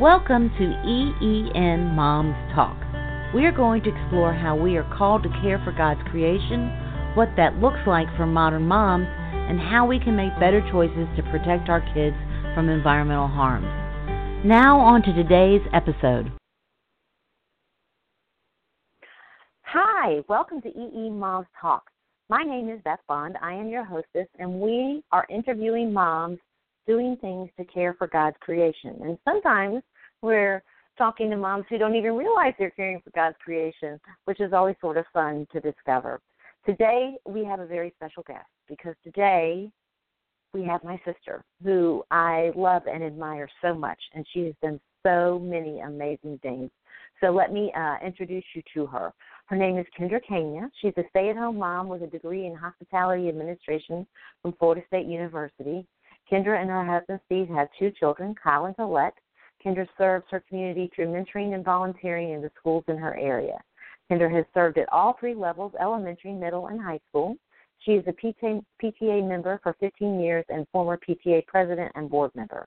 Welcome to EEN Moms Talk. We are going to explore how we are called to care for God's creation, what that looks like for modern moms, and how we can make better choices to protect our kids from environmental harms. Now, on to today's episode. Hi, welcome to EEN Moms Talk. My name is Beth Bond. I am your hostess, and we are interviewing moms doing things to care for God's creation. And sometimes we're talking to moms who don't even realize they're caring for God's creation, which is always sort of fun to discover. Today, we have a very special guest because today we have my sister who I love and admire so much, and she has done so many amazing things. So let me uh, introduce you to her. Her name is Kendra Kania. She's a stay at home mom with a degree in hospitality administration from Florida State University. Kendra and her husband Steve have two children, Kyle and Colette. Kendra serves her community through mentoring and volunteering in the schools in her area. Kendra has served at all three levels elementary, middle, and high school. She is a PTA, PTA member for 15 years and former PTA president and board member.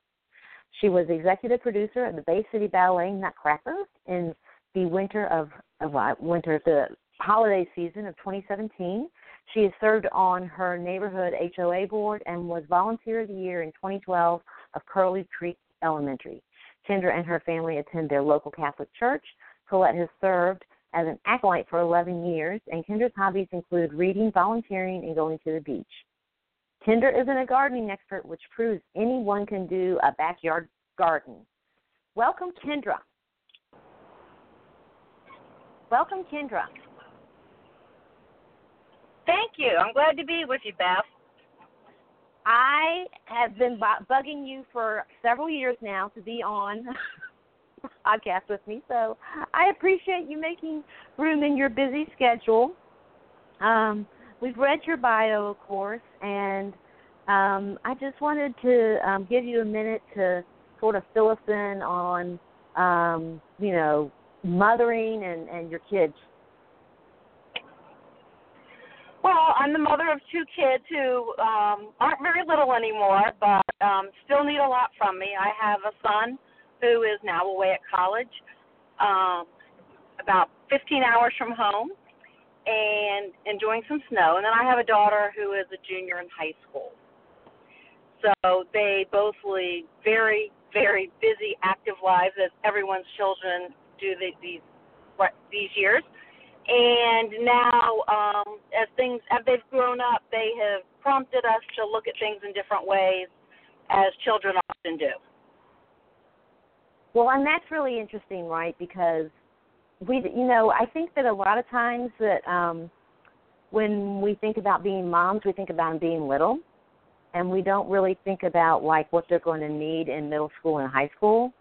She was executive producer of the Bay City Ballet Nutcracker in the winter of, of uh, winter the holiday season of 2017. She has served on her neighborhood HOA board and was volunteer of the year in 2012 of Curlew Creek Elementary. Kendra and her family attend their local Catholic church. Colette has served as an acolyte for 11 years, and Kendra's hobbies include reading, volunteering, and going to the beach. Kendra isn't a gardening expert, which proves anyone can do a backyard garden. Welcome, Kendra. Welcome, Kendra. Thank you. I'm glad to be with you, Beth. I have been bugging you for several years now to be on podcast with me, so I appreciate you making room in your busy schedule. Um, we've read your bio, of course, and um, I just wanted to um, give you a minute to sort of fill us in on, um, you know, mothering and, and your kids well, I'm the mother of two kids who um, aren't very little anymore, but um, still need a lot from me. I have a son who is now away at college, um, about 15 hours from home, and enjoying some snow. And then I have a daughter who is a junior in high school. So they both lead very, very busy, active lives as everyone's children do the, these these years and now um, as things as they've grown up, they have prompted us to look at things in different ways, as children often do. Well, and that's really interesting, right? Because we, you know, I think that a lot of times that um, when we think about being moms, we think about them being little, and we don't really think about like what they're going to need in middle school and high school.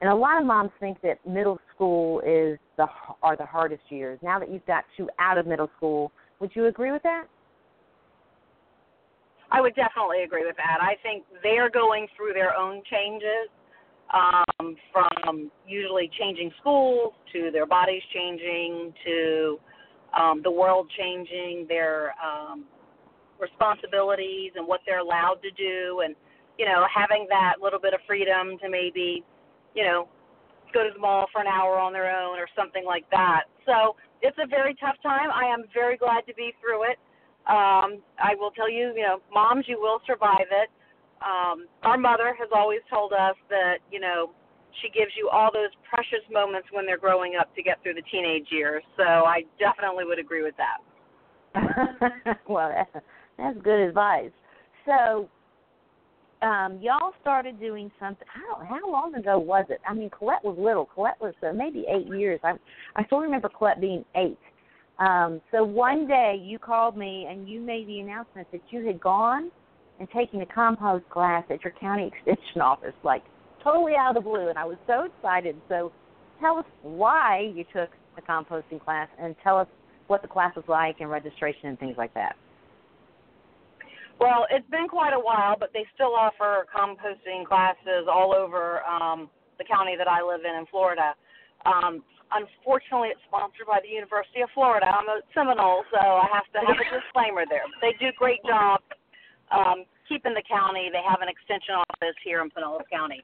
And a lot of moms think that middle school is the are the hardest years. Now that you've got two out of middle school, would you agree with that? I would definitely agree with that. I think they're going through their own changes, um, from usually changing schools to their bodies changing to um, the world changing, their um, responsibilities and what they're allowed to do, and you know having that little bit of freedom to maybe you know, go to the mall for an hour on their own or something like that. So it's a very tough time. I am very glad to be through it. Um, I will tell you, you know, moms, you will survive it. Um, our mother has always told us that, you know, she gives you all those precious moments when they're growing up to get through the teenage years. So I definitely would agree with that. well, that's, good advice. So um, y'all started doing something. How how long ago was it? I mean, Colette was little. Colette was uh, maybe eight years. I I still remember Colette being eight. Um, so one day you called me and you made the announcement that you had gone and taken a compost class at your county extension office, like totally out of the blue. And I was so excited. So tell us why you took the composting class and tell us what the class was like and registration and things like that. Well, it's been quite a while, but they still offer composting classes all over um, the county that I live in in Florida. Um, unfortunately, it's sponsored by the University of Florida. I'm a Seminole, so I have to have a disclaimer there. They do a great job um, keeping the county. They have an extension office here in Pinellas County.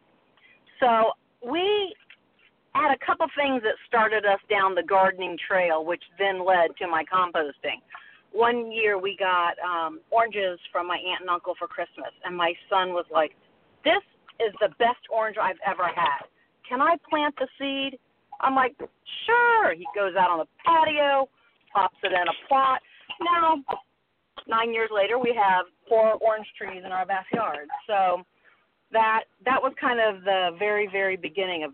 So we had a couple things that started us down the gardening trail, which then led to my composting. One year we got um, oranges from my aunt and uncle for Christmas, and my son was like, "This is the best orange I've ever had. Can I plant the seed?" I'm like, "Sure." He goes out on the patio, pops it in a plot. Now, nine years later, we have four orange trees in our backyard. So that that was kind of the very very beginning of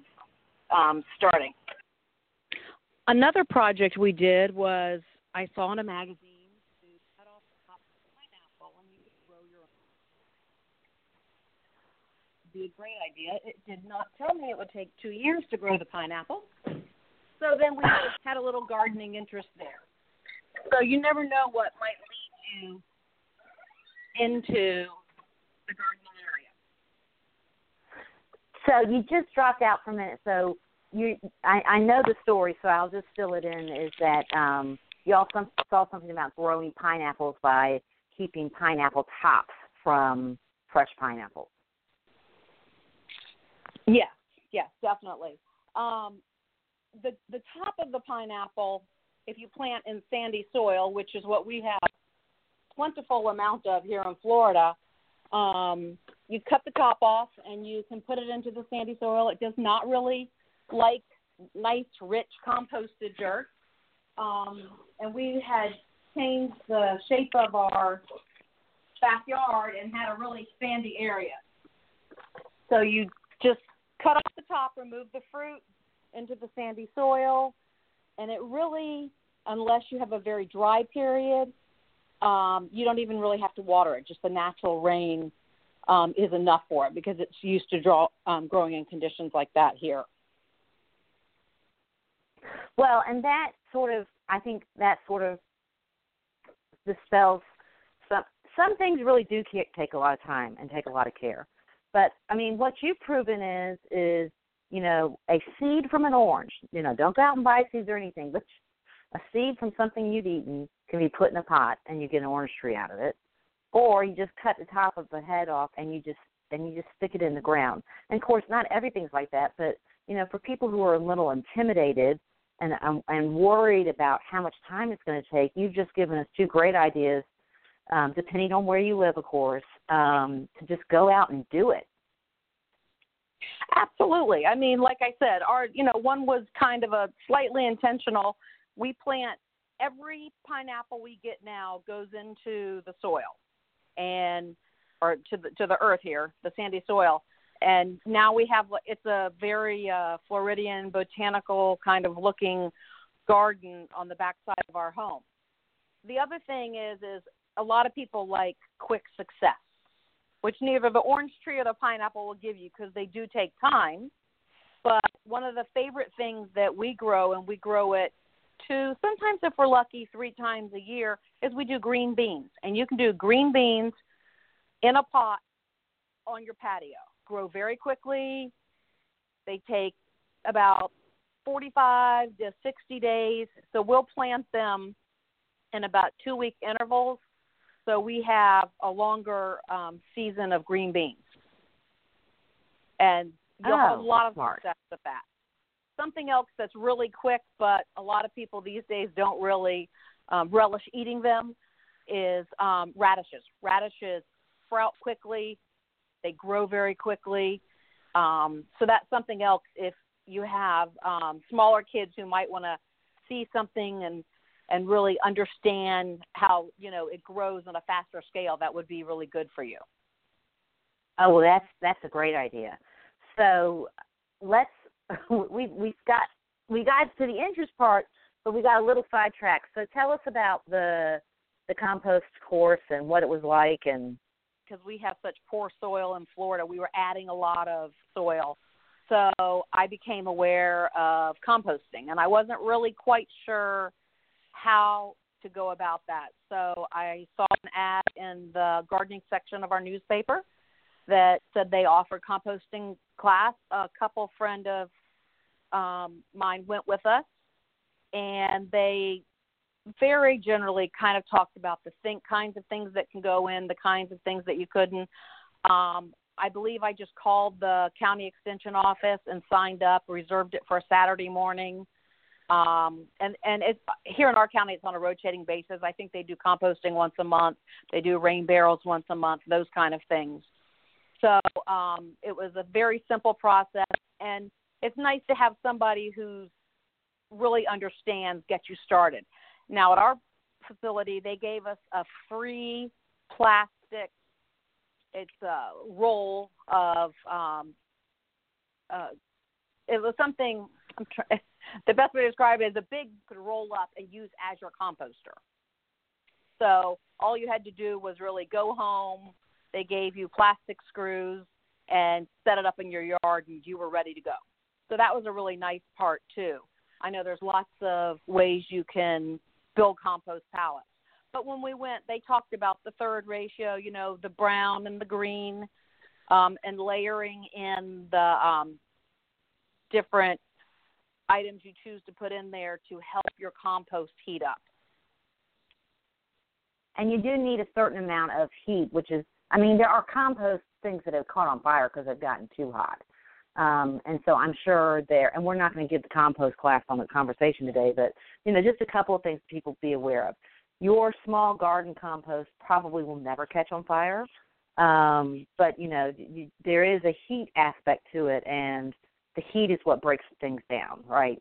um, starting. Another project we did was I saw in a magazine to cut off the top of the pineapple and you could grow your own. Be a great idea. It did not tell me it would take two years to grow the pineapple. So then we had a little gardening interest there. So you never know what might lead you into the gardening area. So you just dropped out for a minute. So you, I, I know the story, so I'll just fill it in. Is that um, you also saw something about growing pineapples by keeping pineapple tops from fresh pineapples? Yes, yes, definitely. Um, the the top of the pineapple, if you plant in sandy soil, which is what we have plentiful amount of here in Florida, um, you cut the top off and you can put it into the sandy soil. It does not really like nice, rich composted dirt. Um, and we had changed the shape of our backyard and had a really sandy area. So you just cut off the top, remove the fruit into the sandy soil, and it really, unless you have a very dry period, um, you don't even really have to water it. Just the natural rain um, is enough for it because it's used to draw um, growing in conditions like that here. Well, and that sort of, I think that sort of dispels some some things really do take a lot of time and take a lot of care. But I mean, what you've proven is is you know a seed from an orange. You know, don't go out and buy seeds or anything, but a seed from something you've eaten can be put in a pot and you get an orange tree out of it. Or you just cut the top of the head off and you just and you just stick it in the ground. And of course, not everything's like that, but you know, for people who are a little intimidated and um, and worried about how much time it's going to take, you've just given us two great ideas. Um, depending on where you live, of course, um, to just go out and do it. Absolutely. I mean, like I said, our you know one was kind of a slightly intentional. We plant every pineapple we get now goes into the soil, and or to the to the earth here, the sandy soil, and now we have it's a very uh, Floridian botanical kind of looking garden on the backside of our home. The other thing is is a lot of people like quick success, which neither the orange tree or the pineapple will give you because they do take time. But one of the favorite things that we grow, and we grow it two, sometimes if we're lucky, three times a year, is we do green beans. And you can do green beans in a pot on your patio grow very quickly. They take about 45 to 60 days. So we'll plant them in about two week intervals. So we have a longer um, season of green beans. And you'll oh, have a lot of smart. success with that. Something else that's really quick, but a lot of people these days don't really um, relish eating them, is um, radishes. Radishes sprout quickly, they grow very quickly. Um, so that's something else. If you have um, smaller kids who might want to see something and and really understand how you know it grows on a faster scale, that would be really good for you. Oh well, that's that's a great idea. So let's we we've got we got to the interest part, but we got a little sidetracked. So tell us about the the compost course and what it was like and because we have such poor soil in Florida, we were adding a lot of soil. So I became aware of composting, and I wasn't really quite sure how to go about that. So I saw an ad in the gardening section of our newspaper that said they offered composting class. A couple friend of um, mine went with us, and they very generally kind of talked about the think kinds of things that can go in, the kinds of things that you couldn't. Um, I believe I just called the county extension office and signed up, reserved it for a Saturday morning. Um, and and it's here in our county, it's on a rotating basis. I think they do composting once a month. They do rain barrels once a month. Those kind of things. So um, it was a very simple process, and it's nice to have somebody who's really understands get you started. Now at our facility, they gave us a free plastic. It's a roll of. Um, uh, it was something. I'm trying. The best way to describe it is a big roll up and use as your composter. So all you had to do was really go home. They gave you plastic screws and set it up in your yard, and you were ready to go. So that was a really nice part too. I know there's lots of ways you can build compost pallets. But when we went, they talked about the third ratio, you know, the brown and the green, um, and layering in the um, different items you choose to put in there to help your compost heat up. And you do need a certain amount of heat, which is, I mean, there are compost things that have caught on fire because they've gotten too hot. Um, and so I'm sure there, and we're not going to give the compost class on the conversation today, but you know, just a couple of things people be aware of. Your small garden compost probably will never catch on fire, um, but you know, you, there is a heat aspect to it, and the heat is what breaks things down, right?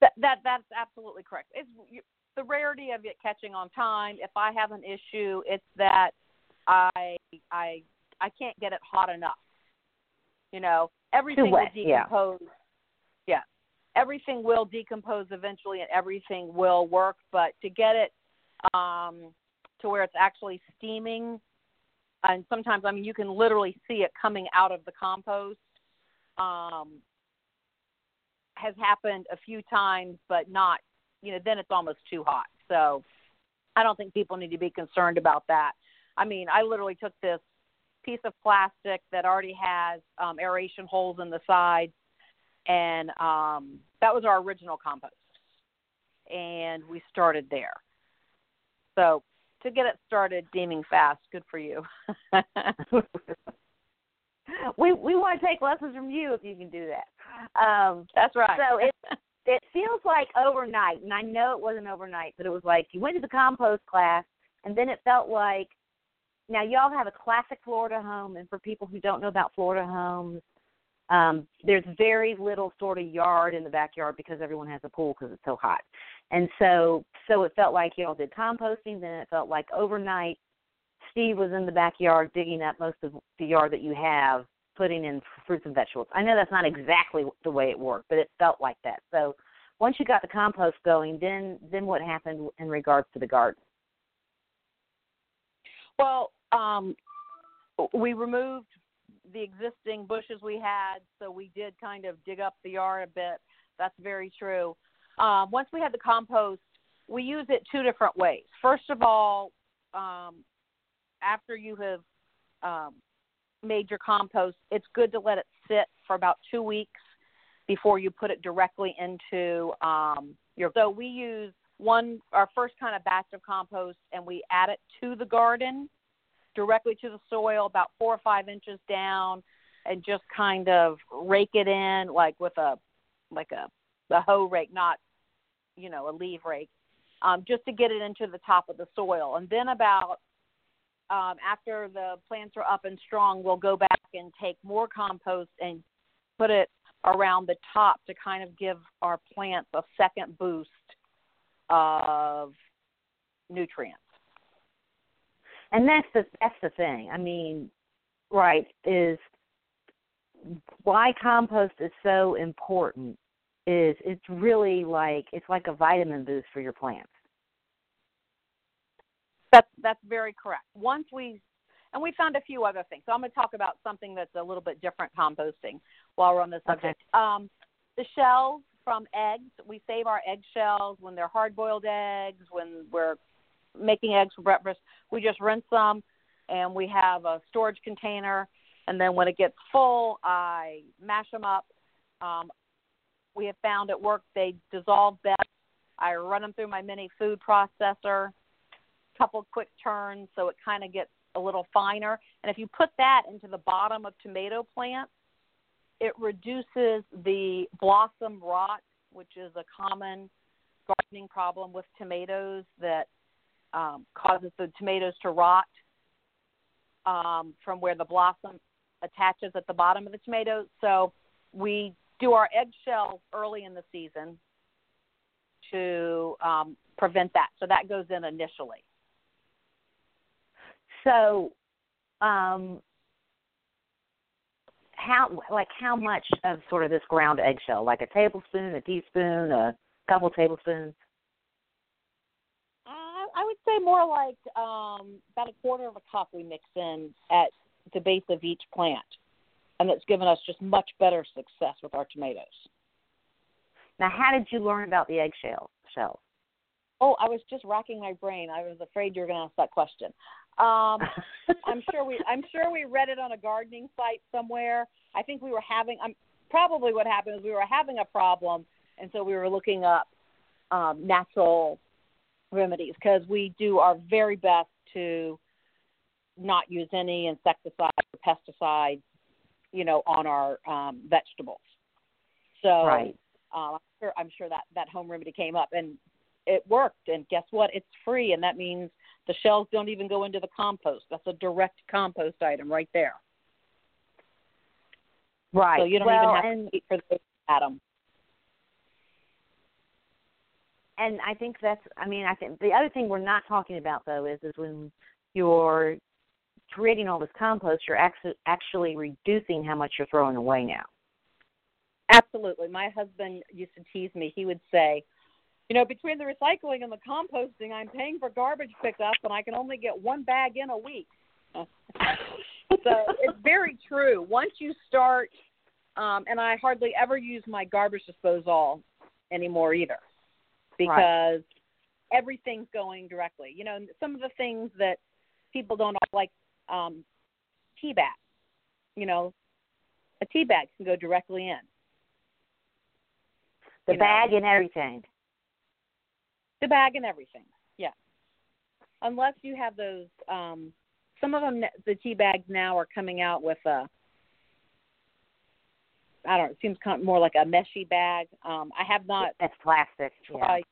That that that's absolutely correct. It's you, the rarity of it catching on time. If I have an issue, it's that I I I can't get it hot enough you know, everything wet, will decompose. Yeah. yeah. Everything will decompose eventually and everything will work, but to get it um to where it's actually steaming and sometimes I mean you can literally see it coming out of the compost um has happened a few times but not you know then it's almost too hot. So I don't think people need to be concerned about that. I mean, I literally took this piece of plastic that already has um, aeration holes in the sides, and um, that was our original compost. And we started there. So to get it started deeming fast, good for you. we we want to take lessons from you if you can do that. Um, That's right. So it it feels like overnight, and I know it wasn't overnight, but it was like you went to the compost class, and then it felt like now y'all have a classic Florida home, and for people who don't know about Florida homes, um, there's very little sort of yard in the backyard because everyone has a pool because it's so hot, and so so it felt like y'all did composting. Then it felt like overnight, Steve was in the backyard digging up most of the yard that you have, putting in fruits and vegetables. I know that's not exactly the way it worked, but it felt like that. So once you got the compost going, then then what happened in regards to the garden? Well, um, we removed the existing bushes we had, so we did kind of dig up the yard a bit. That's very true. Um, once we had the compost, we use it two different ways. First of all, um, after you have um, made your compost, it's good to let it sit for about two weeks before you put it directly into um, your. So we use one our first kind of batch of compost, and we add it to the garden directly to the soil, about four or five inches down, and just kind of rake it in like with a like a the hoe rake, not you know a leaf rake, um, just to get it into the top of the soil. And then about um, after the plants are up and strong, we'll go back and take more compost and put it around the top to kind of give our plants a second boost of nutrients and that's the that's the thing. I mean, right is why compost is so important is it's really like it's like a vitamin boost for your plants. That's that's very correct. Once we and we found a few other things. So I'm going to talk about something that's a little bit different composting while we're on the subject. Okay. Um, the shells from eggs, we save our egg shells when they're hard boiled eggs, when we're making eggs for breakfast, we just rinse them and we have a storage container. And then when it gets full, I mash them up. Um, we have found at work they dissolve best. I run them through my mini food processor, couple quick turns so it kind of gets a little finer. And if you put that into the bottom of tomato plants, it reduces the blossom rot, which is a common gardening problem with tomatoes that um, causes the tomatoes to rot um, from where the blossom attaches at the bottom of the tomato. So we do our eggshell early in the season to um, prevent that. So that goes in initially. So, um, how like how much of sort of this ground eggshell? Like a tablespoon, a teaspoon, a couple tablespoons? Uh, I would say more like um, about a quarter of a cup we mix in at the base of each plant, and it's given us just much better success with our tomatoes. Now, how did you learn about the eggshell shells? Oh, I was just racking my brain. I was afraid you were going to ask that question. Um, I'm sure we I'm sure we read it on a gardening site somewhere. I think we were having. I'm probably what happened is we were having a problem, and so we were looking up um, natural remedies because we do our very best to not use any insecticides or pesticides, you know, on our um, vegetables. So right. uh, I'm sure I'm sure that that home remedy came up and it worked. And guess what? It's free, and that means the shells don't even go into the compost. That's a direct compost item right there. Right. So you don't well, even have and, to wait for the atom. And I think that's. I mean, I think the other thing we're not talking about though is is when you're creating all this compost, you're actually actually reducing how much you're throwing away now. Absolutely. My husband used to tease me. He would say, you know, between the recycling and the composting, I'm paying for garbage pickup, and I can only get one bag in a week. so it's very true. Once you start, um, and I hardly ever use my garbage disposal anymore either, because right. everything's going directly. You know, some of the things that people don't like, um, tea bag. You know, a tea bag can go directly in. The you bag know. and everything. The bag and everything. Yeah. Unless you have those um some of them the tea bags now are coming out with a I don't know, it seems kind of more like a meshy bag. Um I have not That's plastic. tried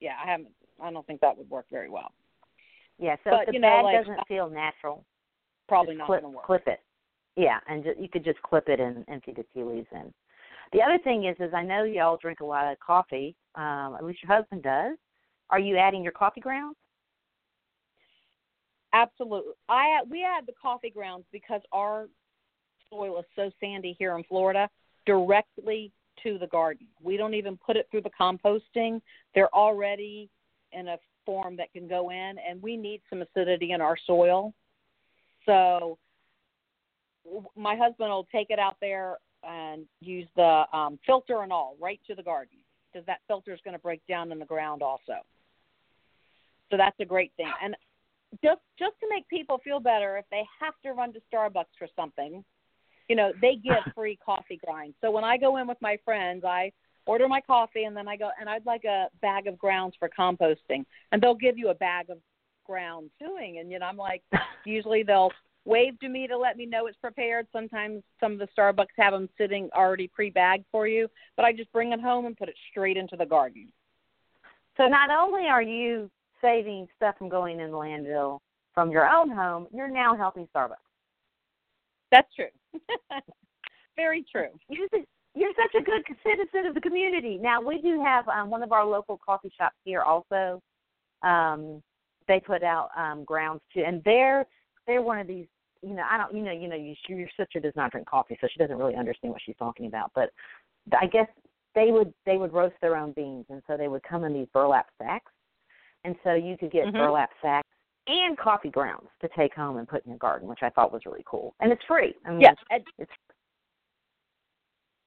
yeah. yeah, I haven't I don't think that would work very well. Yeah, so But, if the you know, bag like, doesn't feel natural, Probably not clip, going to work. clip it. Yeah, and ju- you could just clip it and empty the tea leaves in. The other thing is, is I know y'all drink a lot of coffee. Um, at least your husband does. Are you adding your coffee grounds? Absolutely. I we add the coffee grounds because our soil is so sandy here in Florida directly to the garden. We don't even put it through the composting. They're already in a form that can go in and we need some acidity in our soil. So my husband will take it out there and use the um, filter and all right to the garden because that filter is going to break down in the ground also. So that's a great thing. And just just to make people feel better, if they have to run to Starbucks for something, you know, they give free coffee grinds. So when I go in with my friends, I order my coffee and then I go and I'd like a bag of grounds for composting, and they'll give you a bag of ground doing. And you know, I'm like, usually they'll wave to me to let me know it's prepared. Sometimes some of the Starbucks have them sitting already pre-bagged for you, but I just bring it home and put it straight into the garden. So not only are you saving stuff from going in the landfill from your own home, you're now helping Starbucks. That's true. Very true. You're, you're such a good citizen of the community. Now we do have um, one of our local coffee shops here also. Um, they put out um, grounds too, and they're they're one of these. You know, I don't. You know, you know, you, your sister does not drink coffee, so she doesn't really understand what she's talking about. But I guess they would they would roast their own beans, and so they would come in these burlap sacks, and so you could get Mhm. burlap sacks and coffee grounds to take home and put in your garden, which I thought was really cool, and it's free. I mean, Yes, and, it's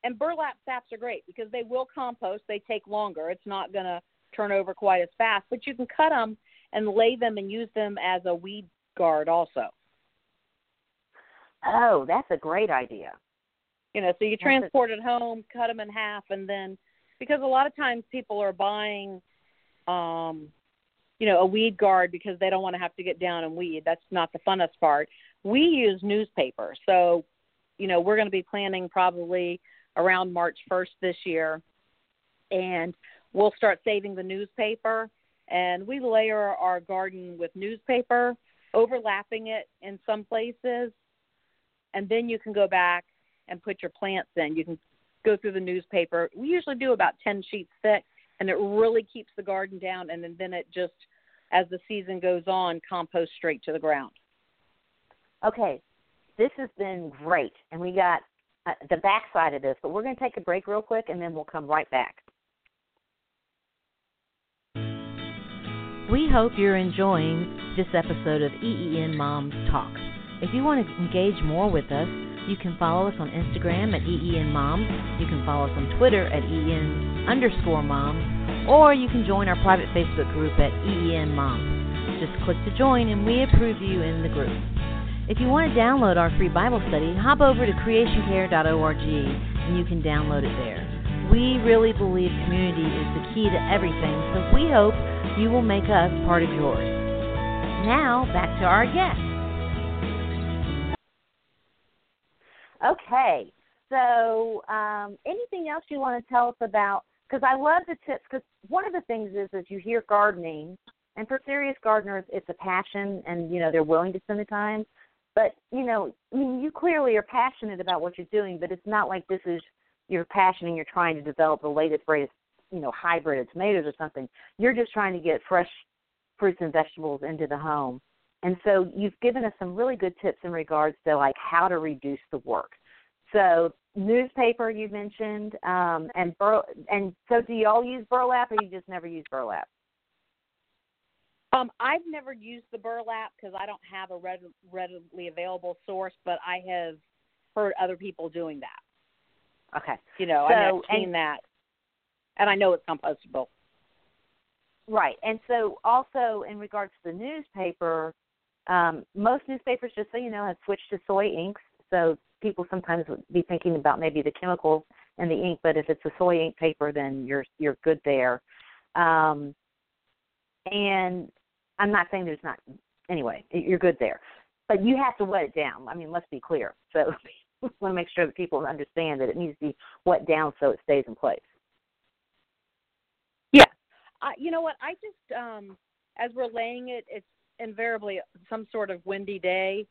and burlap sacks are great because they will compost. They take longer. It's not going to turn over quite as fast, but you can cut them and lay them and use them as a weed guard also. Oh, that's a great idea. You know, so you transport it home, cut them in half, and then because a lot of times people are buying um you know, a weed guard because they don't want to have to get down and weed. That's not the funnest part. We use newspaper. So, you know, we're going to be planting probably around March 1st this year. And we'll start saving the newspaper and we layer our garden with newspaper, overlapping it in some places. And then you can go back and put your plants in. You can go through the newspaper. We usually do about 10 sheets thick and it really keeps the garden down and then, then it just as the season goes on compost straight to the ground okay this has been great and we got uh, the backside of this but we're going to take a break real quick and then we'll come right back we hope you're enjoying this episode of EEN Moms Talk. If you want to engage more with us, you can follow us on Instagram at EEN Moms. You can follow us on Twitter at EEN underscore Moms. Or you can join our private Facebook group at EEN Moms. Just click to join and we approve you in the group. If you want to download our free Bible study, hop over to creationcare.org and you can download it there. We really believe community is the key to everything, so we hope you will make us part of yours. Now, back to our guest. Okay. So, um, anything else you want to tell us about? Because I love the tips. Because one of the things is, as you hear gardening, and for serious gardeners, it's a passion, and you know they're willing to spend the time. But you know, I mean, you clearly are passionate about what you're doing, but it's not like this is your passion and you're trying to develop the latest, greatest, you know, hybrid of tomatoes or something. You're just trying to get fresh fruits and vegetables into the home. And so you've given us some really good tips in regards to like how to reduce the work. So newspaper you mentioned, um, and bur- and so do you all use burlap, or you just never use burlap? Um, I've never used the burlap because I don't have a readily available source, but I have heard other people doing that. Okay. You know, so, I've seen and, that, and I know it's compostable. Right, and so also in regards to the newspaper, um, most newspapers, just so you know, have switched to soy inks. So people sometimes would be thinking about maybe the chemicals and the ink, but if it's a soy ink paper, then you're you're good there. Um, and I'm not saying there's not. Anyway, you're good there, but you have to wet it down. I mean, let's be clear. So we want to make sure that people understand that it needs to be wet down so it stays in place. Yeah, uh, you know what? I just um, as we're laying it, it's invariably some sort of windy day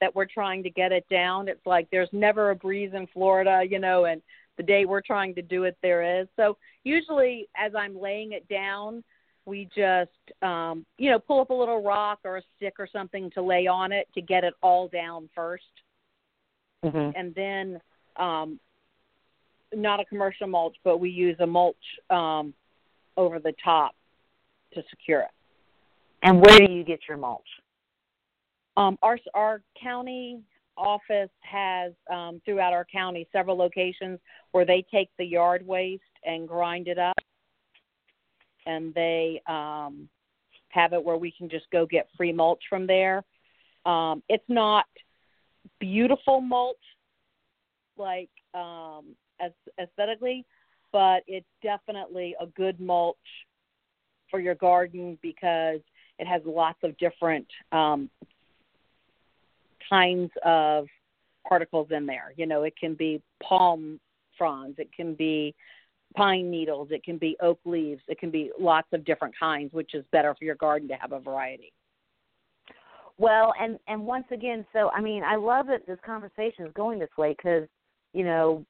that we're trying to get it down. It's like there's never a breeze in Florida, you know, and the day we're trying to do it, there is. So usually, as I'm laying it down, we just, um, you know, pull up a little rock or a stick or something to lay on it to get it all down 1st mm-hmm. and then um, not a commercial mulch, but we use a mulch um, over the top to secure it. And where do you get your mulch? Um, our our county office has um, throughout our county several locations where they take the yard waste and grind it up, and they um, have it where we can just go get free mulch from there. Um, it's not beautiful mulch like um, as aesthetically, but it's definitely a good mulch for your garden because it has lots of different um, kinds of particles in there. You know, it can be palm fronds, it can be pine needles, it can be oak leaves, it can be lots of different kinds, which is better for your garden to have a variety. Well, and and once again, so I mean, I love that this conversation is going this way because you know,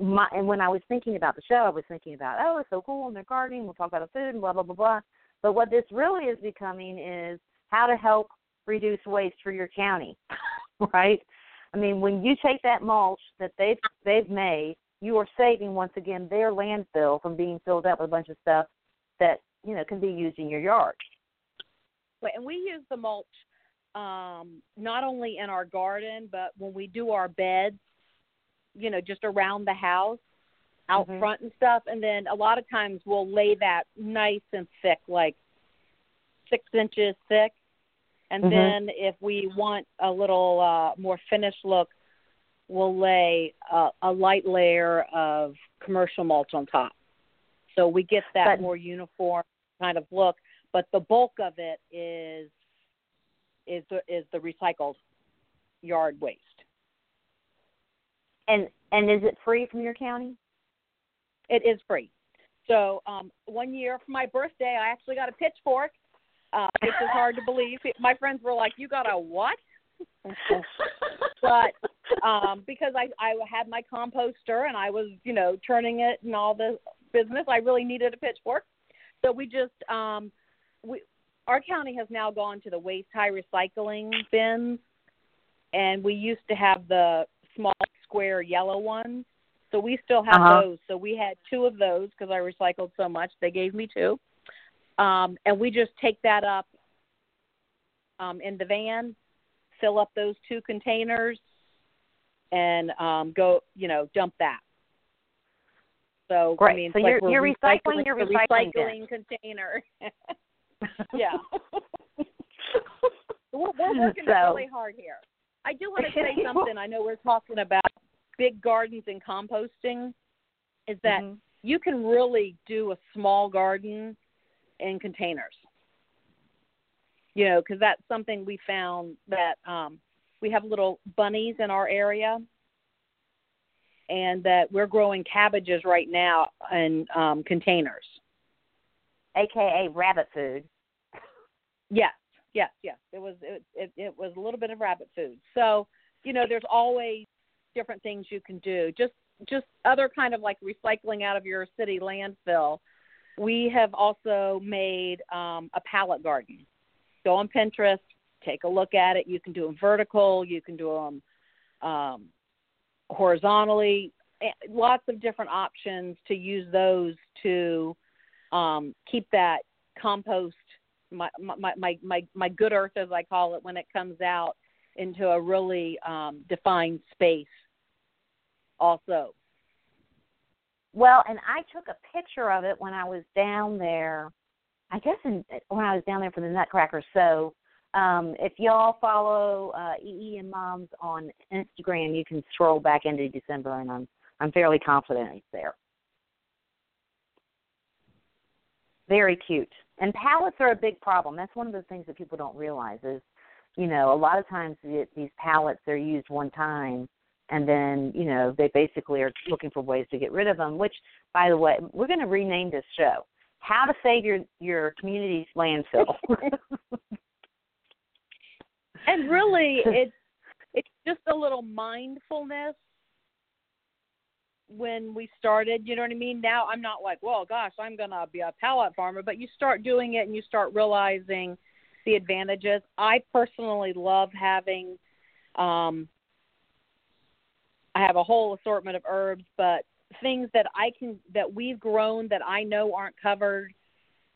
my and when I was thinking about the show, I was thinking about oh, it's so cool and they're gardening. We'll talk about the food and blah blah blah blah. But what this really is becoming is how to help reduce waste for your county, right? I mean, when you take that mulch that they've they've made, you are saving once again their landfill from being filled up with a bunch of stuff that you know can be used in your yard. Right, and we use the mulch um, not only in our garden, but when we do our beds, you know, just around the house, out mm-hmm. front and stuff. And then a lot of times we'll lay that nice and thick, like six inches thick and mm-hmm. then if we want a little uh, more finished look, we'll lay a, a light layer of commercial mulch on top. So we get that but, more uniform kind of look, but the bulk of it is is the, is the recycled yard waste. And and is it free from your county? It is free. So um, one year for my birthday, I actually got a pitchfork, uh, which is hard to believe. My friends were like, "You got a what?" but um, because I I had my composter and I was you know turning it and all the business, I really needed a pitchfork. So we just um, we our county has now gone to the waste high recycling bins, and we used to have the small square yellow ones. So we still have Uh-huh. those. So we had two of those because I recycled so much. They gave me two, um, and we just take that up um, in the van, fill up those two containers, and um, go, you know, dump that. So Great. I mean, So like you're- you're recycling your recycling recycling container. yeah. we're, we're working So- really hard here. I do want to say something. I know we're talking about big gardens and composting. Is that Mhm. you can really do a small garden in containers. You know, because that's something we found that um, we have little bunnies in our area, and that we're growing cabbages right now in um, containers. AKA rabbit food. Yes, yes, yes. It was it, it it was a little bit of rabbit food. So you know, there's always different things you can do. Just just other kind of like recycling out of your city landfill. We have also made um, a pallet garden. Go on Pinterest, take a look at it. You can do them vertical. You can do them um, horizontally. Lots of different options to use those to um, keep that compost my my my my my good earth as I call it when it comes out into a really um defined space also. Well, and I took a picture of it when I was down there. I guess in, when I was down there for the Nutcracker. So, um, if y'all follow uh, EEN Moms on Instagram, you can scroll back into December, and I'm I'm fairly confident it's there. Very cute. And palettes are a big problem. That's one of the things that people don't realize is, you know, a lot of times the, these palettes they're used one time, and then you know they basically are looking for ways to get rid of them. Which, by the way, we're going to rename this show "How to Save Your Your Community's Landfill." And really it's it's just a little mindfulness when we started, you know what I mean? Now I'm not like, well, gosh, I'm going to be a pallet farmer, but you start doing it and you start realizing the advantages. I personally love having um I have a whole assortment of herbs, but things that I can that we've grown that I know aren't covered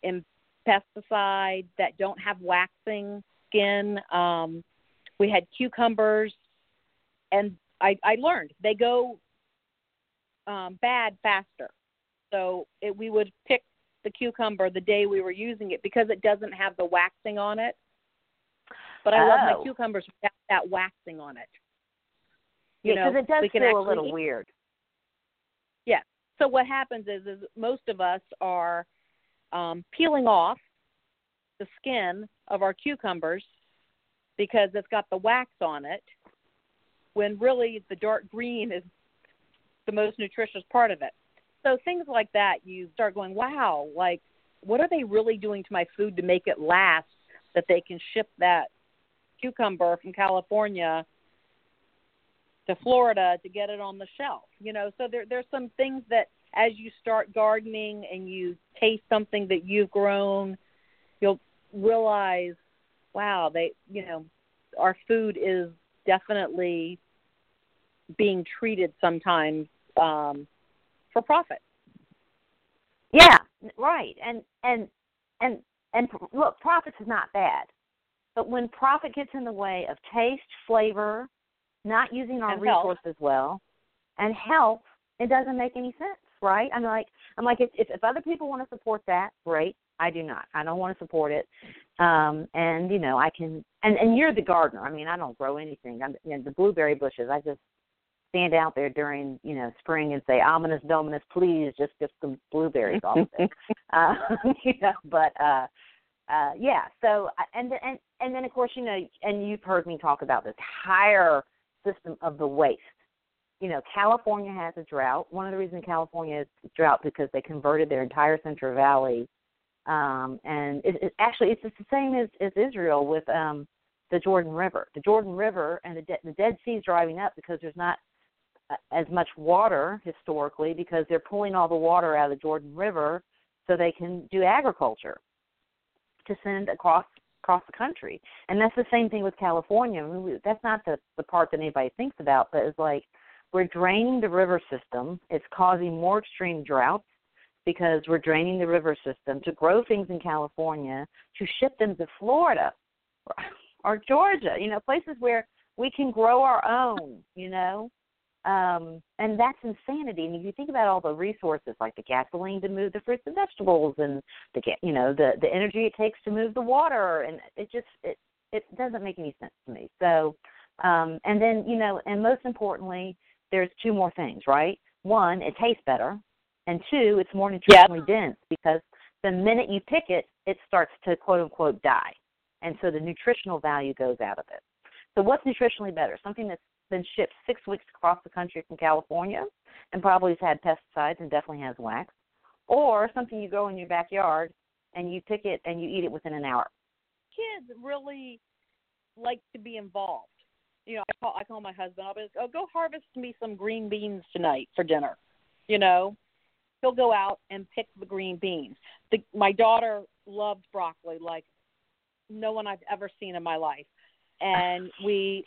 in pesticide that don't have waxing skin. Um, we had cucumbers, and I, I learned they go um, bad faster. So it, we would pick the cucumber the day we were using it because it doesn't have the waxing on it. But I love Oh. my cucumbers without that waxing on it. You yeah, know, it does we can feel a little weird. Yeah. So what happens is, is most of us are um, peeling off the skin of our cucumbers because it's got the wax on it, when really the dark green is the most nutritious part of it. So things like that, you start going, wow, like what are they really doing to my food to make it last that they can ship that cucumber from California to Florida to get it on the shelf. You know, so there there's some things that as you start gardening and you taste something that you've grown, you'll realize, wow, they you know, our food is definitely being treated sometimes um for profit. Yeah, right. And and and and look, profits is not bad, but when profit gets in the way of taste, flavor, not using our And resources well, and help, it doesn't make any sense, right? I'm like, I'm like, if if, other people want to support that, great. I do not. I don't want to support it. Um, and you know, I can. And and you're the gardener. I mean, I don't grow anything. I'm you know, the blueberry bushes. I just stand out there during you know spring and say ominous dominus please just get some blueberries off of it uh you know but uh uh, yeah. So and and and then of course you know, and you've heard me talk about this higher system of the waste. You know, California has a drought. One of the reasons California is drought because they converted their entire Central Valley, um, and it, it, actually it's the same as, as Israel with um, the Jordan River. The Jordan River and the, De- the Dead Sea is driving up because there's not uh, as much water historically because they're pulling all the water out of the Jordan River so they can do agriculture to send across across the country. And that's the same thing with California. I mean, that's not the the part that anybody thinks about, but it's like we're draining the river system. It's causing more extreme droughts because we're draining the river system to grow things in California to ship them to Florida or Georgia, you know, places where we can grow our own, you know. Um, and that's insanity. And if you think about all the resources like the gasoline to move the fruits and vegetables and the you know, the the energy it takes to move the water and it just it it doesn't make any sense to me. So um and then, you know, and most importantly, there's two more things, right? One, it tastes better, and two, it's more nutritionally yep. dense because the minute you pick it, it starts to quote unquote die and so the nutritional value goes out of it. So what's nutritionally better? Something that's been shipped six weeks across the country from California and probably has had pesticides and definitely has wax, or something you grow in your backyard and you pick it and you eat it within an hour. Kids really like to be involved. You know, I call I call my husband. I'll be like, "Oh, go harvest me some green beans tonight for dinner." You know, he'll go out and pick the green beans. The, my daughter loves broccoli like no one I've ever seen in my life. And we,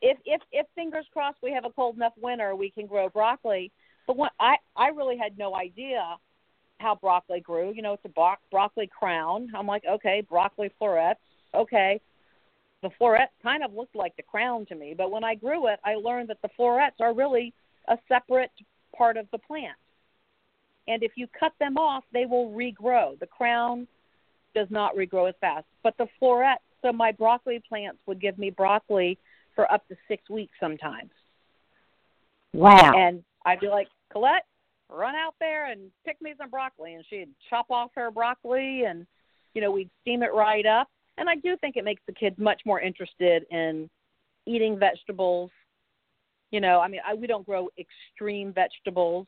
if if if fingers crossed we have a cold enough winter, we can grow broccoli. But what I I really had no idea how broccoli grew. You know, it's a bro- broccoli crown. I'm like, okay, broccoli florets. Okay, the florets kind of looked like the crown to me. But when I grew it, I learned that the florets are really a separate part of the plant. And if you cut them off, they will regrow. The crown does not regrow as fast. But the floret, so my broccoli plants would give me broccoli for up to six weeks sometimes. Wow. And I'd be like, Colette, run out there and pick me some broccoli. And she'd chop off her broccoli and, you know, we'd steam it right up. And I do think it makes the kids much more interested in eating vegetables. You know, I mean, I, we don't grow extreme vegetables.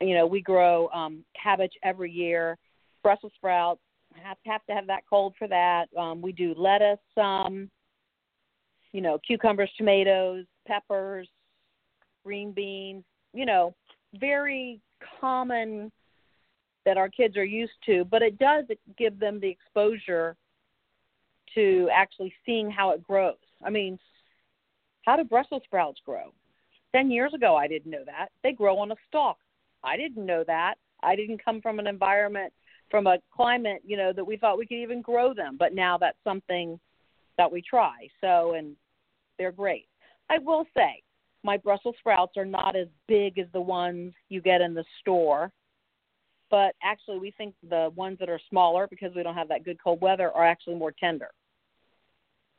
You know, we grow um, cabbage every year, Brussels sprouts, have have to have that cold for that. Um, we do lettuce, um, you know, cucumbers, tomatoes, peppers, green beans. You know, very common that our kids are used to, but it does give them the exposure to actually seeing how it grows. I mean, how do Brussels sprouts grow? Ten years ago, I didn't know that. They grow on a stalk. I didn't know that. I didn't come from an environment from a climate, you know, that we thought we could even grow them, but now that's something that we try. So, and they're great. I will say, my Brussels sprouts are not as big as the ones you get in the store, but actually, we think the ones that are smaller because we don't have that good cold weather are actually more tender.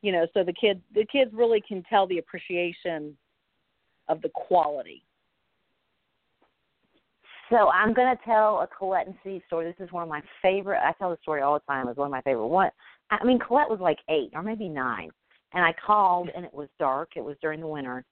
You know, so the kids the kids really can tell the appreciation of the quality so I'm going to tell a Colette and Steve story. This is one of my favorite. I tell the story all the time. It's one of my favorite. One, I mean, Colette was like eight or maybe nine, and I called and it was dark. It was during the winter,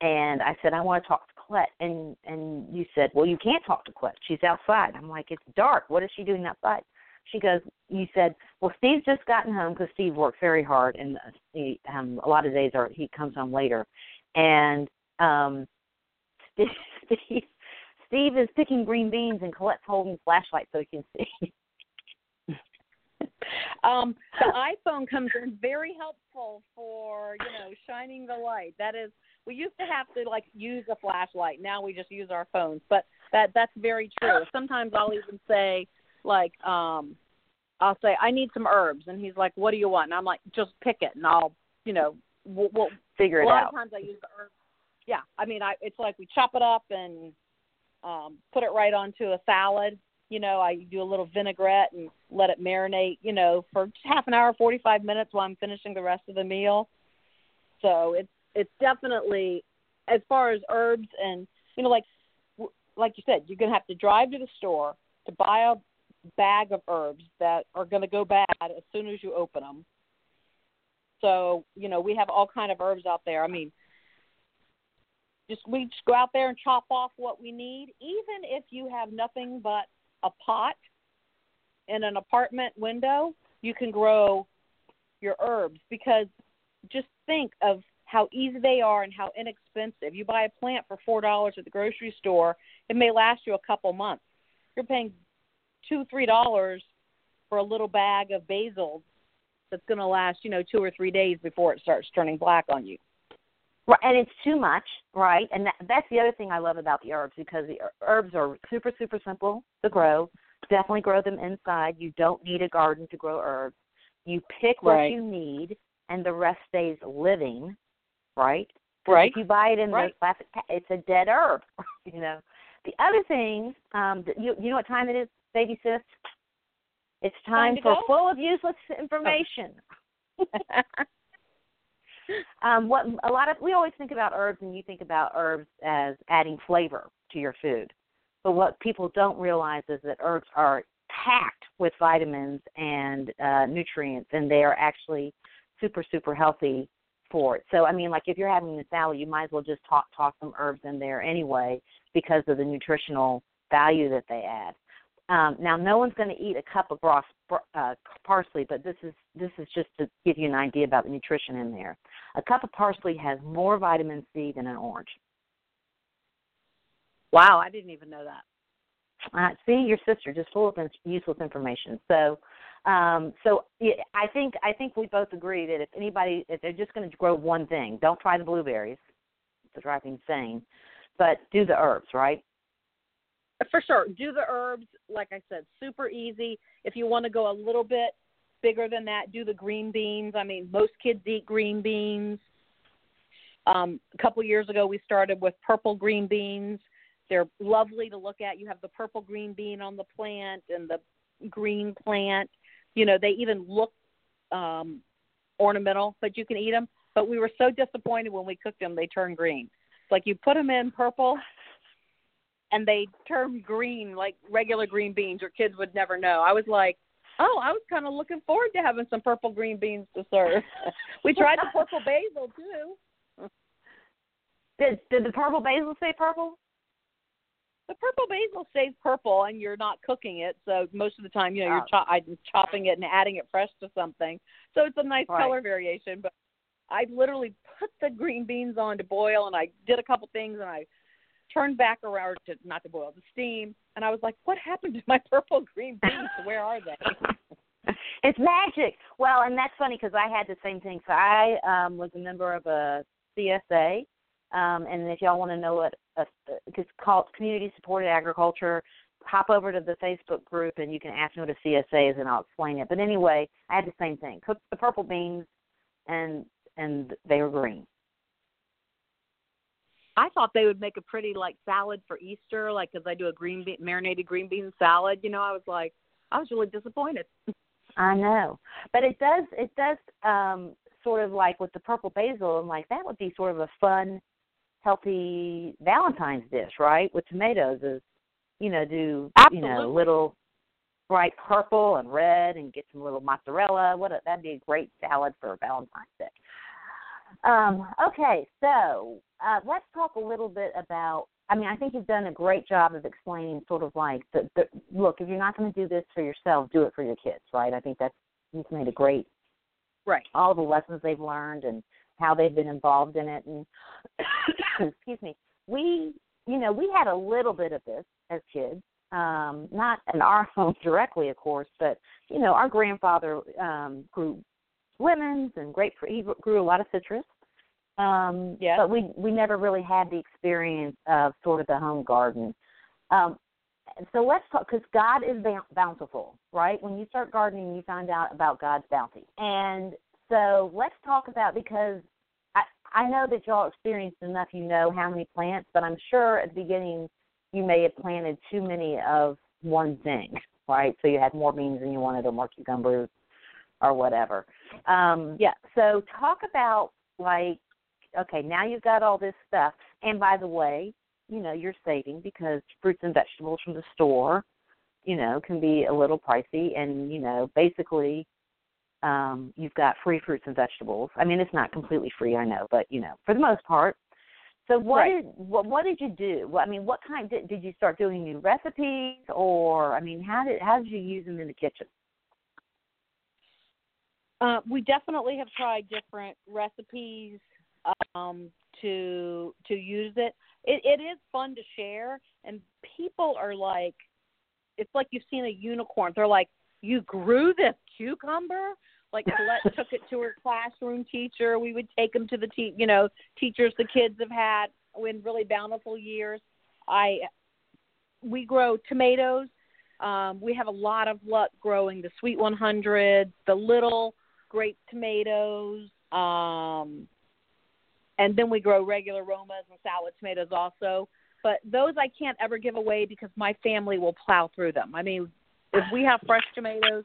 and I said I want to talk to Colette, and and you said, well, you can't talk to Colette. She's outside. I'm like, it's dark. What is she doing outside? She goes, you said, well, Steve's just gotten home because Steve works very hard, and he, um, a lot of days are he comes home later, and um, Steve, Steve Steve is picking green beans and Colette's holding flashlight so he can see. um, the iPhone comes in very helpful for you know shining the light. That is, we used to have to like use a flashlight. Now we just use our phones. But that that's very true. Sometimes I'll even say like, um, I'll say I need some herbs, and he's like, "What do you want?" And I'm like, "Just pick it," and I'll you know we'll, we'll figure it out. A lot out. of times I use the herbs. Yeah, I mean, I it's like we chop it up and um, put it right onto a salad. You know, I do a little vinaigrette and let it marinate, you know, for half an hour, 45 minutes while I'm finishing the rest of the meal. So it's it's definitely as far as herbs and you know like like you said, you're going to have to drive to the store to buy a bag of herbs that are going to go bad as soon as you open them. So, you know, we have all kind of herbs out there. I mean, just we just go out there and chop off what we need, even if you have nothing but a pot in an apartment window, you can grow your herbs because just think of how easy they are and how inexpensive. You buy a plant for four dollars at the grocery store, it may last you a couple months. You're paying two, three dollars for a little bag of basil that's going to last, you know, two or three days before it starts turning black on you. Right, and it's too much, right? And that, that's the other thing I love about the herbs because the herbs are super, super simple to grow. Definitely grow them inside. You don't need a garden to grow herbs. You pick what Right. you need, and the rest stays living, right? Right. If you buy it in Right. those plastic, it's a dead herb. you know. The other thing, um, you you know what time it is, baby sis? It's time, Time for go? Oh. full of useless information. um, what a lot of we always think about herbs, and you think about herbs as adding flavor to your food. But what people don't realize is that herbs are packed with vitamins and uh, nutrients, and they are actually super super healthy for it. So I mean, like if you're having a salad, you might as well just toss toss some herbs in there anyway because of the nutritional value that they add. Um, now, no one's going to eat a cup of raw uh, parsley, but this is this is just to give you an idea about the nutrition in there. A cup of parsley has more vitamin C than an orange. wow, I didn't even know that. Uh, see, your sister just full of useless information. So, um, so I think I think we both agree that if anybody, if they're just going to grow one thing, don't try the blueberries. To drive me insane, but do the herbs, right? For sure. Do the herbs, like I said, super easy. If you want to go a little bit bigger than that, do the green beans. I mean, most kids eat green beans. Um, a couple years ago, we started with purple green beans. They're lovely to look at. You have the purple green bean on the plant and the green plant. You know, they even look um, ornamental, but you can eat them. But we were so disappointed when we cooked them; they turned green. Like you put them in purple, and they turn green like regular green beans. Your kids would never know. I was like, oh, I was kind of looking forward to having some purple green beans to serve. we tried the purple basil too. Did did the purple basil say purple? The purple basil stays purple, and you're not cooking it. So most of the time, you know, you're Oh. cho- I'm chopping it and adding it fresh to something. So it's a nice Right. color variation. But I literally put the green beans on to boil, and I did a couple things, and I turned back around to not to boil, the steam, and I was like, what happened to my purple green beans? Where are they? it's magic. Well, and that's funny because I had the same thing. So I um, was a member of a CSA, um, and if y'all want to know what a, it's called Community Supported Agriculture, hop over to the Facebook group and you can ask me what a CSA is, and I'll explain it. But anyway, I had the same thing. Cooked the purple beans, and and they were green. I thought they would make a pretty like salad for Easter, like because I do a green bean marinated green bean salad. You know, I was like, I was really disappointed. I know, but it does it does um sort of like with the purple basil. I'm like that would be sort of a fun, healthy Valentine's dish, right? With tomatoes, is you know do you know little bright purple and red and get some little mozzarella. What a, that'd be a great salad for Valentine's Day. Um, okay, so uh, let's talk a little bit about. I mean, I think you've done a great job of explaining sort of like the, the look. If you're not going to do this for yourself, do it for your kids, right? I think that's you've made a great Right. all the lessons they've learned and how they've been involved in it. And excuse me, we you know we had a little bit of this as kids, um, not in our home directly, of course, but you know our grandfather um, grew lemons and grapefruit. He grew a lot of citrus. Um, Yeah. But we we never really had the experience of sort of the home garden. Um, so let's talk because God is bountiful, right? When you start gardening, you find out about God's bounty, and so let's talk about because I I know that y'all experienced enough. You know how many plants, but I'm sure at the beginning you may have planted too many of one thing, right? So you had more beans than you wanted, or more cucumbers, or whatever. Um, Yeah. So talk about like, okay, now you've got all this stuff, and by the way, you know you're saving because fruits and vegetables from the store you know, can be a little pricey and, you know, basically um you've got free fruits and vegetables. I mean, it's not completely free, I know, but you know, for the most part. So what Right. did what, what did you do? Well, I mean, what kind did did you start doing new recipes or I mean, how did how did you use them in the kitchen? Uh, we definitely have tried different recipes um, to to use it. it. It is fun to share, and people are like, it's like you've seen a unicorn. They're like, you grew this cucumber. Like Colette took it to her classroom teacher. We would take them to the te- you know teachers the kids have had in really bountiful years. I we grow tomatoes. Um, we have a lot of luck growing the sweet 100, the little grape tomatoes, um, and then we grow regular Romas and salad tomatoes also. But those I can't ever give away because my family will plow through them. I mean, if we have fresh tomatoes,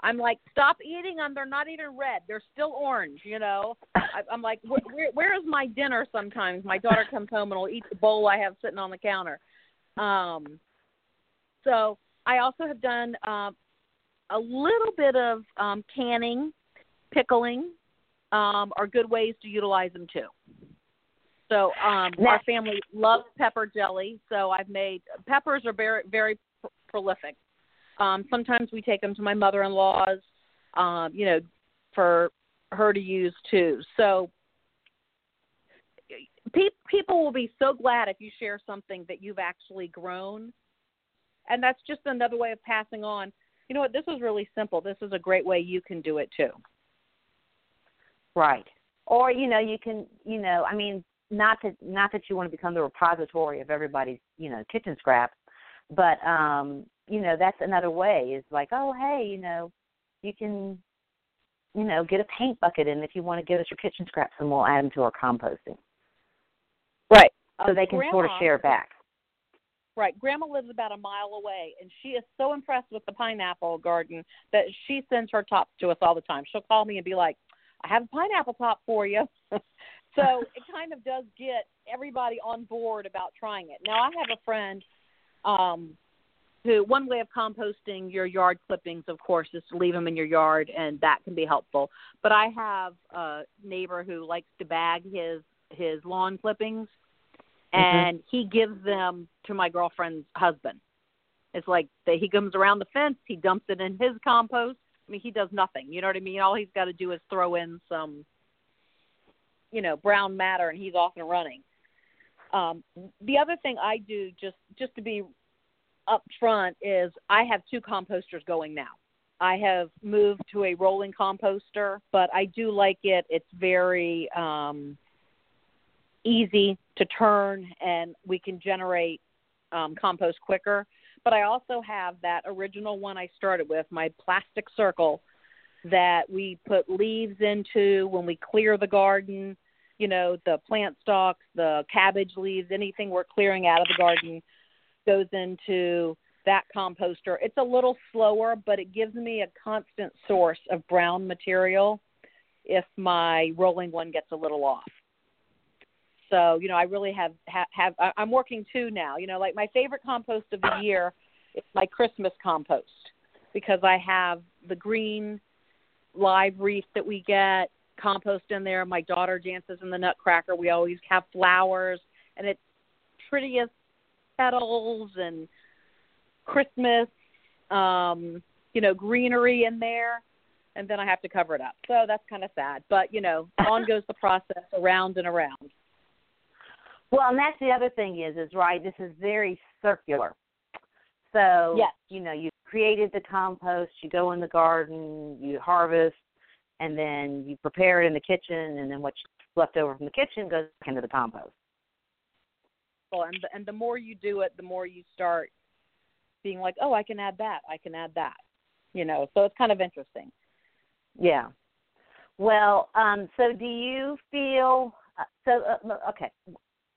I'm like, stop eating them. They're not even red. They're still orange. You know. I, I'm like, where, where, where is my dinner? Sometimes my daughter comes home and will eat the bowl I have sitting on the counter. Um, so I also have done um, a little bit of um, canning, pickling, um, are good ways to utilize them too. So um, Now- our family loves pepper jelly, so I've made peppers are very very pr- prolific. Um, sometimes we take them to my mother-in-law's, um, you know, for her to use too. So pe- people will be so glad if you share something that you've actually grown, and that's just another way of passing on. You know what? This is really simple. This is a great way you can do it too. Right. Or you know, you can you know, I mean, not that not that you want to become the repository of everybody's you know kitchen scraps, but um, you know that's another way. Is like, oh hey, you know, you can you know get a paint bucket in if you want to give us your kitchen scraps, and we'll add them to our composting, Right. so they can sort of share back. Right. Grandma lives about a mile away, and she is so impressed with the pineapple garden that she sends her tops to us all the time. She'll call me and be like, I have a pineapple top for you. so it kind of does get everybody on board about trying it. Now, I have a friend um, who, one way of composting your yard clippings, of course, is to leave them in your yard, and that can be helpful. But I have a neighbor who likes to bag his his lawn clippings and he gives them to my girlfriend's husband. It's like that he comes around the fence, he dumps it in his compost. I mean, he does nothing. You know what I mean? All he's got to do is throw in some, you know, brown matter, and he's off and running. Um, the other thing I do, just just to be upfront, is I have two composters going now. I have moved to a rolling composter, but I do like it. It's very um, easy to turn and we can generate um, compost quicker. But I also have that original one I started with, my plastic circle that we put leaves into when we clear the garden, you know, the plant stalks, the cabbage leaves, anything we're clearing out of the garden goes into that composter. It's a little slower, but it gives me a constant source of brown material if my rolling one gets a little off. So you know, I really have have, have I'm working two now. You know, like my favorite compost of the year is my Christmas compost because I have the green live wreath that we get compost in there. My daughter dances in the Nutcracker. We always have flowers, and it's prettiest petals and Christmas, um, you know, greenery in there. And then I have to cover it up. So that's kind of sad. But, you know, on goes the process around and around. Well, and that's the other thing is, is right. This is very circular. So Yes. you know, you created the compost. You go in the garden, you harvest, and then you prepare it in the kitchen, and then what's left over from the kitchen goes back into the compost. Well, and the, and the more you do it, the more you start being like, oh, I can add that. I can add that. You know, so it's kind of interesting. Yeah. Well, um, so do you feel? Uh, so uh, okay,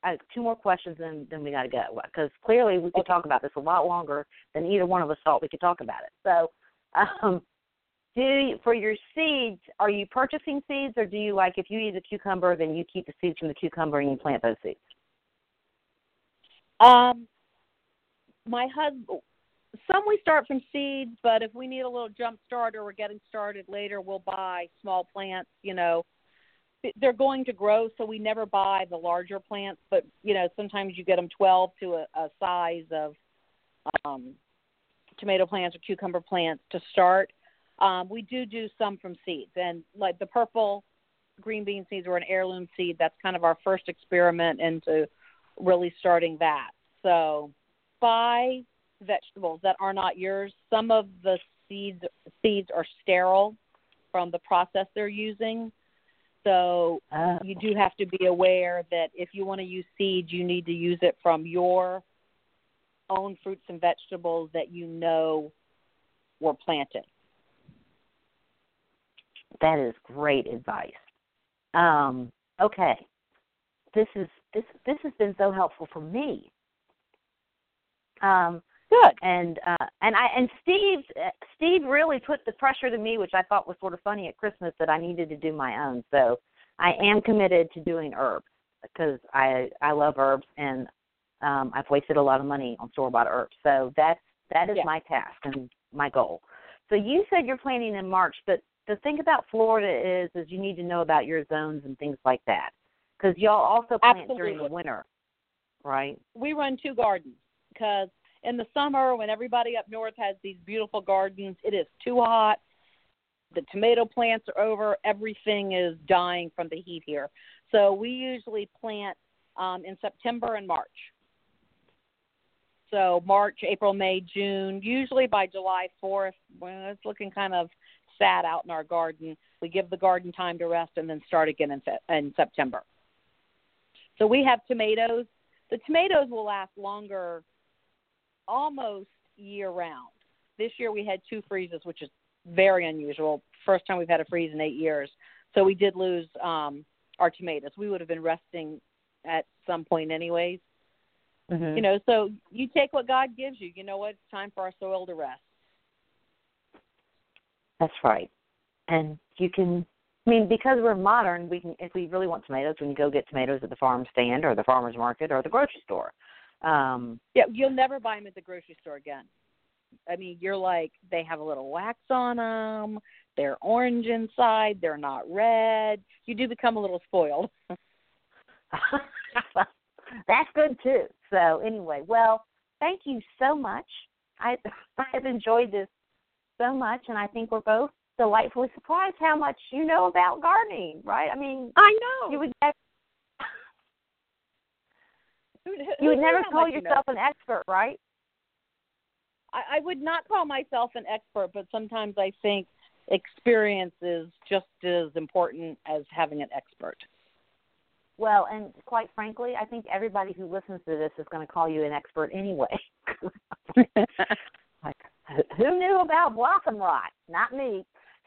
uh, two more questions, and then we got to go because clearly we could talk about this a lot longer than either one of us thought we could talk about it. So, um, do you, for your seeds, are you purchasing seeds, or do you like if you eat a cucumber, then you keep the seeds from the cucumber and you plant those seeds? Um, my husband. some we start from seeds, but if we need a little jump start or we're getting started later, we'll buy small plants. You know, they're going to grow, so we never buy the larger plants. But you know, sometimes you get them 12 to a, a size of um, tomato plants or cucumber plants to start. Um, we do do some from seeds, and like the purple green bean seeds were an heirloom seed. That's kind of our first experiment into really starting that. So buy vegetables that are not yours. Some of the seeds seeds are sterile from the process they're using. So uh, you do have to be aware that if you want to use seeds, you need to use it from your own fruits and vegetables that you know were planted. That is great advice. Um, okay, this is this this has been so helpful for me. Um, Good. And uh, and I and Steve Steve really put the pressure to me, which I thought was sort of funny at Christmas that I needed to do my own. So I am committed to doing herbs because I I love herbs and um, I've wasted a lot of money on store bought herbs. So that's that is yeah. my task and my goal. So you said you're planting in March, but the thing about Florida is is you need to know about your zones and things like that because y'all also plant Absolutely. during the winter, right? We run two gardens because in the summer when everybody up north has these beautiful gardens, it is too hot. The tomato plants are over. Everything is dying from the heat here. So we usually plant um, in September and March. So March, April, May, June. Usually by July 4th, when it's looking kind of sad out in our garden, we give the garden time to rest and then start again in, in September. So we have tomatoes. The tomatoes will last longer almost year round. This year we had two freezes, which is very unusual. First time we've had a freeze in eight years. So we did lose um, our tomatoes. We would have been resting at some point anyways. Mm-hmm. You know, so you take what God gives you. You know what? It's time for our soil to rest. That's right. And you can I mean, because we're modern, we can if we really want tomatoes, we can go get tomatoes at the farm stand or the farmer's market or the grocery store. Um, yeah, you'll never buy them at the grocery store again. I mean, you're like they have a little wax on them. They're orange inside. They're not red. You do become a little spoiled. That's good too. So anyway, well, thank you so much. I I've enjoyed this so much, and I think we're both delightfully surprised how much you know about gardening. Right? I mean, I know you would never you would never call yourself you know? an expert, right? I, I would not call myself an expert, but sometimes I think experience is just as important as having an expert. Well, and quite frankly, I think everybody who listens to this is going to call you an expert anyway. like, who knew about blossom rot? Not me.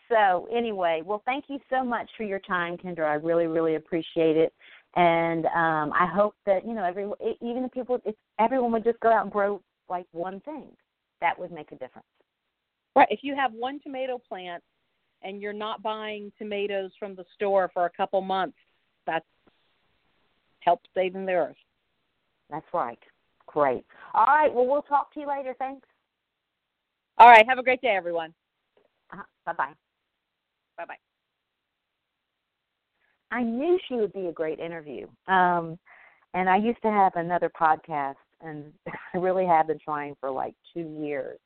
So, anyway, well, thank you so much for your time, Kendra. I really, really appreciate it and um, I hope that you know every even if people if everyone would just go out and grow like one thing, that would make a difference. Right. If you have one tomato plant and you're not buying tomatoes from the store for a couple months, that's help saving the earth. That's right. Great. All right. Well, we'll talk to you later. Thanks. All right. Have a great day, everyone. Uh-huh. Bye bye. Bye bye. I knew she would be a great interview. Um, and I used to have another podcast, and I really have been trying for like two years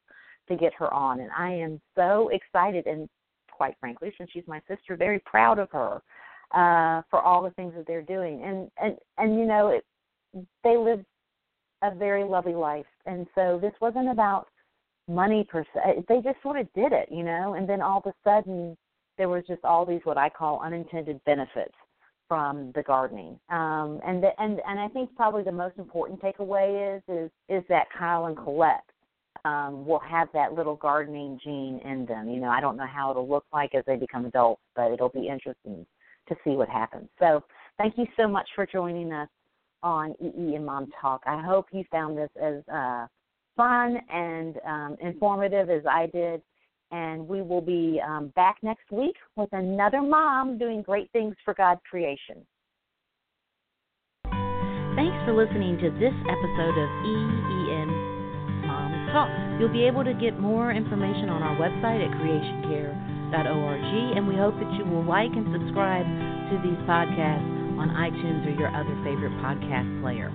to get her on. And I am so excited, and quite frankly, since she's my sister, very proud of her uh, for all the things that they're doing. And and and you know, it, they live a very lovely life, and so this wasn't about money per se. They just sort of did it, you know. And then all of a sudden, there was just all these what I call unintended benefits from the gardening. Um, and the, and and I think probably the most important takeaway is is is that Kyle and Colette um, will have that little gardening gene in them. You know, I don't know how it'll look like as they become adults, but it'll be interesting to see what happens. So thank you so much for joining us on EEN Mom Talk. I hope you found this as uh, fun and um, informative as I did and we will be um, back next week with another mom doing great things for God's creation. Thanks for listening to this episode of EEN Moms Talk. You'll be able to get more information on our website at creationcare.org, and we hope that you will like and subscribe to these podcasts on iTunes or your other favorite podcast player.